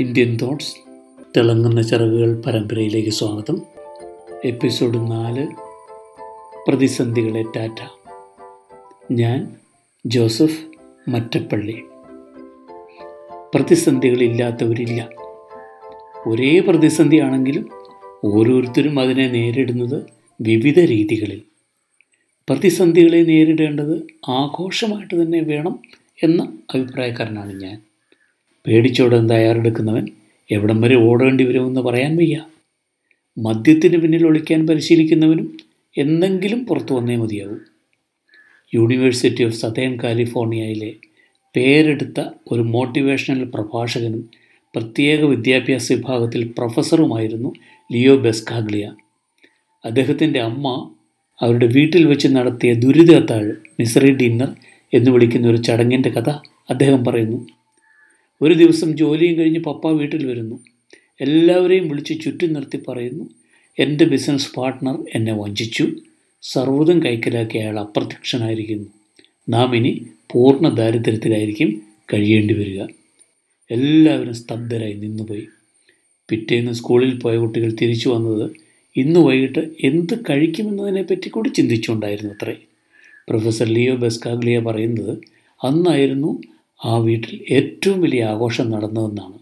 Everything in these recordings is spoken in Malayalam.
ഇന്ത്യൻ തോട്ട്സ് തിളങ്ങുന്ന ചിറകുകൾ പരമ്പരയിലേക്ക് സ്വാഗതം. എപ്പിസോഡ് നാല് പ്രതിസന്ധികളെ ടാറ്റ. ഞാൻ ജോസഫ് മറ്റപ്പള്ളി. പ്രതിസന്ധികളില്ലാത്തവരില്ല. ഒരേ പ്രതിസന്ധിയാണെങ്കിലും ഓരോരുത്തരും അതിനെ നേരിടുന്നത് വിവിധ രീതികളിൽ. പ്രതിസന്ധികളെ നേരിടേണ്ടത് ആഘോഷമായിട്ട് തന്നെ വേണം എന്ന അഭിപ്രായക്കാരനാണ് ഞാൻ. പേടിച്ചോടാൻ തയ്യാറെടുക്കുന്നവൻ എവിടം വരെ ഓടേണ്ടി വരുമെന്ന് പറയാൻ വയ്യ. മദ്യത്തിന് പിന്നിൽ ഒളിക്കാൻ പരിശീലിക്കുന്നവനും എന്തെങ്കിലും പുറത്തു വന്നേ മതിയാവും. യൂണിവേഴ്സിറ്റി ഓഫ് സതേൺ കാലിഫോർണിയയിലെ പേരെടുത്ത ഒരു മോട്ടിവേഷണൽ പ്രഭാഷകനും പ്രത്യേക വിദ്യാഭ്യാസ വിഭാഗത്തിൽ പ്രൊഫസറുമായിരുന്നു ലിയോ ബെസ്കാഗ്ലിയ. അദ്ദേഹത്തിന്റെ അമ്മ അവരുടെ വീട്ടിൽ വെച്ച് നടത്തിയ ദുരിതത്താഴ് മിസറി ഡിന്നർ എന്ന് വിളിക്കുന്ന ഒരു ചടങ്ങിന്റെ കഥ അദ്ദേഹം പറയുന്നു. ഒരു ദിവസം ജോലിയും കഴിഞ്ഞ് പപ്പ വീട്ടിൽ വരുന്നു. എല്ലാവരെയും വിളിച്ച് ചുറ്റും നിർത്തി പറയുന്നു എന്റെ ബിസിനസ് പാർട്ട്ണർ എന്നെ വഞ്ചിച്ചു. സർവതും കൈക്കലാക്കി അയാൾ അപ്രത്യക്ഷനായിരിക്കുന്നു. നാം ഇനി പൂർണ ദാരിദ്ര്യത്തിലായിരിക്കും കഴിയേണ്ടി വരിക. എല്ലാവരും സ്തബ്ധരായി നിന്നുപോയി. പിറ്റേന്ന് സ്കൂളിൽ പോയ കുട്ടികൾ തിരിച്ചു വന്നത് ഇന്ന് വൈകിട്ട് എന്ത് കഴിക്കുമെന്നതിനെപ്പറ്റി കൂടി ചിന്തിച്ചുകൊണ്ടായിരുന്നു അത്രേ. പ്രൊഫസർ ലിയോ ബെസ്കാഗ്ലിയ പറയുന്നത് അന്നായിരുന്നു ആ വീട്ടിൽ ഏറ്റവും വലിയ ആഘോഷം നടന്നതെന്നാണ്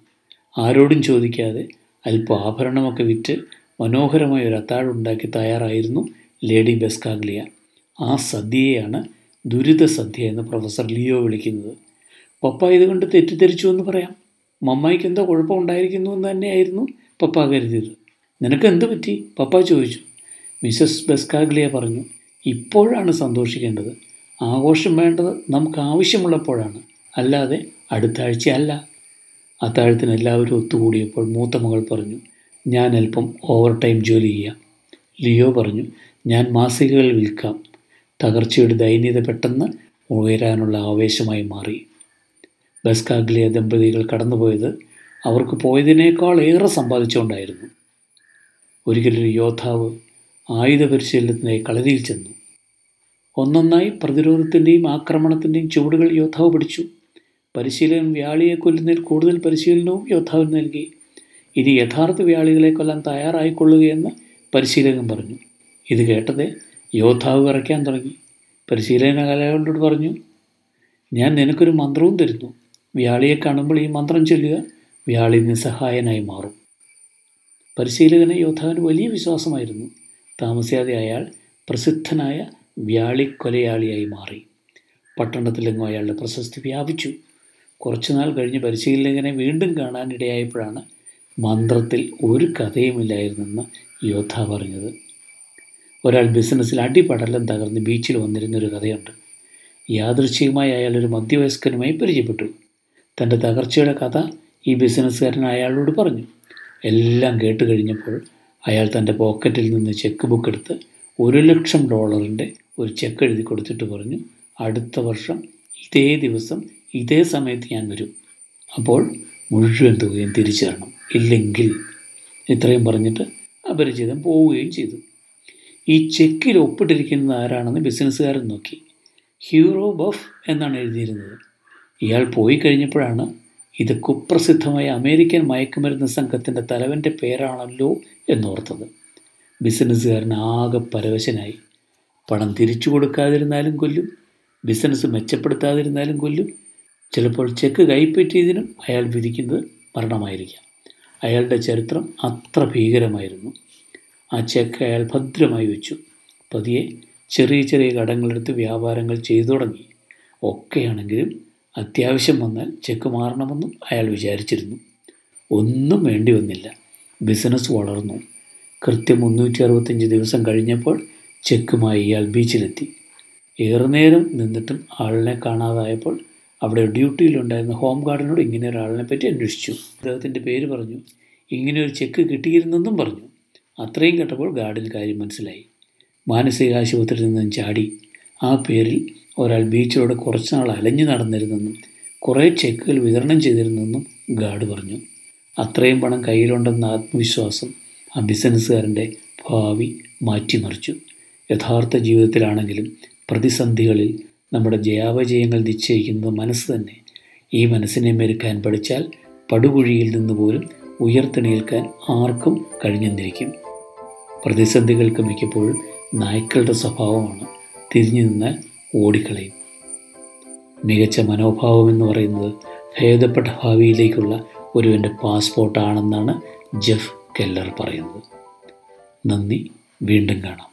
ആരോടും ചോദിക്കാതെ അല്പം ആഭരണമൊക്കെ വിറ്റ് മനോഹരമായ ഒരു അത്താഴുണ്ടാക്കി തയ്യാറായിരുന്നു ലേഡി ബെസ്കാഗ്ലിയ. ആ സദ്യയെയാണ് ദുരിത സദ്യ എന്ന് പ്രൊഫസർ ലിയോ വിളിക്കുന്നത്. പപ്പ ഇതുകൊണ്ട് തെറ്റിദ്ധരിച്ചു എന്ന് പറയാം. മമ്മായിക്ക് എന്തോ കുഴപ്പമുണ്ടായിരിക്കുന്നു എന്ന് തന്നെയായിരുന്നു പപ്പ കരുതിയത്. നിനക്ക് എന്ത് പറ്റി? പപ്പ ചോദിച്ചു. മിസസ് ബെസ്കാഗ്ലിയ പറഞ്ഞു ഇപ്പോഴാണ് സന്തോഷിക്കേണ്ടത്. ആഘോഷം വേണ്ടത് നമുക്ക് ആവശ്യമുള്ളപ്പോഴാണ്. അല്ലാതെ അടുത്ത ആഴ്ചയല്ല അത്താഴത്തിന് എല്ലാവരും ഒത്തുകൂടിയപ്പോൾ മൂത്ത മകൾ പറഞ്ഞു ഞാൻ അല്പം ഓവർ ടൈം ജോലി ചെയ്യാം. ലിയോ പറഞ്ഞു ഞാൻ മാസികകൾ വിൽക്കാം. തകർച്ചയുടെ ദൈന്യത പെട്ടെന്ന് ഉയരാനുള്ള ആവേശമായി മാറി. ബസ്കാഗ്ലിയ ദമ്പതികൾ കടന്നുപോയത് അവർക്ക് പോയതിനേക്കാൾ ഏറെ സമ്പാദിച്ചുകൊണ്ടായിരുന്നു. ഒരിക്കലൊരു യോദ്ധാവ് ആയുധ പരിശീലനത്തിനായി കളരിയിൽ ചെന്നു. ഒന്നൊന്നായി പ്രതിരോധത്തിന്റെയും ആക്രമണത്തിന്റെയും ചുവടുകൾ യോദ്ധാവ് പഠിച്ചു പരിശീലകൻ വ്യാളിയെ കൊല്ലുന്നതിൽ കൂടുതൽ പരിശീലനവും യോദ്ധാവിന് നൽകി. ഇനി യഥാർത്ഥ വ്യാളികളെ കൊല്ലാൻ തയ്യാറായിക്കൊള്ളുകയെന്ന് പരിശീലകൻ പറഞ്ഞു. ഇത് കേട്ടത് യോദ്ധാവ് വിറയ്ക്കാൻ തുടങ്ങി. പരിശീലകൻ കലകളോട് പറഞ്ഞു ഞാൻ നിനക്കൊരു മന്ത്രവും തരുന്നു. വ്യാളിയെ കാണുമ്പോൾ ഈ മന്ത്രം ചൊല്ലുക വ്യാളി നിസ്സഹായനായി മാറും. പരിശീലകന് യോദ്ധാവിന് വലിയ വിശ്വാസമായിരുന്നു. താമസിയാതെ അയാൾ പ്രസിദ്ധനായ വ്യാളിക്കൊലയാളിയായി മാറി. പട്ടണത്തിലെങ്ങും അയാളുടെ പ്രശസ്തി വ്യാപിച്ചു. കുറച്ചുനാൾ കഴിഞ്ഞ് പരിശീലകനെ വീണ്ടും കാണാനിടയായപ്പോഴാണ് മന്ത്രത്തിൽ ഒരു കഥയുമില്ലായിരുന്നെന്ന് യോദ്ധ പറഞ്ഞത്. ഒരാൾ ബിസിനസ്സിൽ അടിപടലം തകർന്ന് ബീച്ചിൽ വന്നിരുന്നൊരു കഥയുണ്ട്. യാദൃശ്ചികമായി അയാൾ ഒരു മധ്യവയസ്കനുമായി പരിചയപ്പെട്ടു. തന്റെ തകർച്ചയുടെ കഥ ഈ ബിസിനസ്സുകാരൻ അയാളോട് പറഞ്ഞു. എല്ലാം കേട്ട് കഴിഞ്ഞപ്പോൾ അയാൾ തന്റെ പോക്കറ്റിൽ നിന്ന് ചെക്ക് ബുക്ക് എടുത്ത് ഒരു ലക്ഷം ഡോളറിന്റെ ഒരു ചെക്ക് എഴുതി കൊടുത്തിട്ട് പറഞ്ഞു അടുത്ത വർഷം ഇതേ ദിവസം ഇതേ സമയത്ത് ഞാൻ വരും. അപ്പോൾ മുഴുവൻ തുകയും തിരിച്ചു ഇല്ലെങ്കിൽ ഇത്രയും പറഞ്ഞിട്ട് അപരിചിതം പോവുകയും ചെയ്തു. ഈ ചെക്കിൽ ഒപ്പിട്ടിരിക്കുന്നത് ആരാണെന്ന് ബിസിനസ്സുകാരൻ നോക്കി. ഹ്യൂറോ ബഫ് എന്നാണ് എഴുതിയിരുന്നത്. ഇയാൾ പോയി കഴിഞ്ഞപ്പോഴാണ് ഇത് കുപ്രസിദ്ധമായ അമേരിക്കൻ മയക്കുമരുന്ന് സംഘത്തിന്റെ തലവന്റെ പേരാണല്ലോ എന്നോർത്തത്. ബിസിനസ്സുകാരൻ ആകെ പരവശനായി. പണം തിരിച്ചു കൊടുക്കാതിരുന്നാലും കൊല്ലും ബിസിനസ് മെച്ചപ്പെടുത്താതിരുന്നാലും കൊല്ലും ചിലപ്പോൾ ചെക്ക് കൈപ്പറ്റിയതിനും അയാൾ വിധിക്കുന്നത് മരണമായിരിക്കാം. അയാളുടെ ചരിത്രം അത്ര ഭീകരമായിരുന്നു. ആ ചെക്ക് അയാൾ ഭദ്രമായി വെച്ചു. പതിയെ ചെറിയ ചെറിയ കടങ്ങളെടുത്ത് വ്യാപാരങ്ങൾ ചെയ്തു തുടങ്ങി. ഒക്കെയാണെങ്കിലും അത്യാവശ്യം വന്നാൽ ചെക്ക് മാറണമെന്നും അയാൾ വിചാരിച്ചിരുന്നു. ഒന്നും വേണ്ടി വന്നില്ല. ബിസിനസ് വളർന്നു. കൃത്യം മുന്നൂറ്റി അറുപത്തഞ്ച് ദിവസം കഴിഞ്ഞപ്പോൾ ചെക്കുമായി ഇയാൾ ബീച്ചിലെത്തി. ഏറെ നേരം നിന്നിട്ടും ആളിനെ കാണാതായപ്പോൾ അവിടെ ഡ്യൂട്ടിയിലുണ്ടായിരുന്ന ഹോം ഗാർഡിനോട് ഇങ്ങനെ ഒരാളിനെ പറ്റി അന്വേഷിച്ചു. അദ്ദേഹത്തിന്റെ പേര് പറഞ്ഞു. ഇങ്ങനെ ഒരു ചെക്ക് കിട്ടിയിരുന്നെന്നും പറഞ്ഞു. അത്രയും കേട്ടപ്പോൾ ഗാർഡിന് കാര്യം മനസ്സിലായി. മാനസിക ആശുപത്രിയിൽ നിന്നും ചാടി. ആ പേരിൽ ഒരാൾ ബീച്ചിലൂടെ കുറച്ചുനാൾ അലഞ്ഞു നടന്നിരുന്നെന്നും കുറേ ചെക്കുകൾ വിതരണം ചെയ്തിരുന്നെന്നും ഗാർഡ് പറഞ്ഞു. അത്രയും പണം കയ്യിലുണ്ടെന്ന ആത്മവിശ്വാസം ആ ബിസിനസ്സുകാരന്റെ ഭാവി മാറ്റിമറിച്ചു. യഥാർത്ഥ ജീവിതത്തിലാണെങ്കിലും പ്രതിസന്ധികളിൽ നമ്മുടെ ജയാപജയങ്ങൾ നിശ്ചയിക്കുന്നത് മനസ്സ് തന്നെ. ഈ മനസ്സിനെ മെരുക്കാൻ പഠിച്ചാൽ പടുകുഴിയിൽ നിന്ന് പോലും ഉയർത്തെണീൽക്കാൻ ആർക്കും കഴിഞ്ഞെന്നിരിക്കും. പ്രതിസന്ധികൾക്ക് മിക്കപ്പോഴും നായ്ക്കളുടെ സ്വഭാവമാണ് തിരിഞ്ഞു നിന്നാൽ ഓടിക്കളയും. മികച്ച മനോഭാവം എന്ന് പറയുന്നത് ഭേദപ്പെട്ട ഭാവിയിലേക്കുള്ള ഒരുവന്റെ പാസ്പോർട്ടാണെന്നാണ് ജെഫ് കെല്ലർ പറയുന്നത്. നന്ദി വീണ്ടും കാണാം.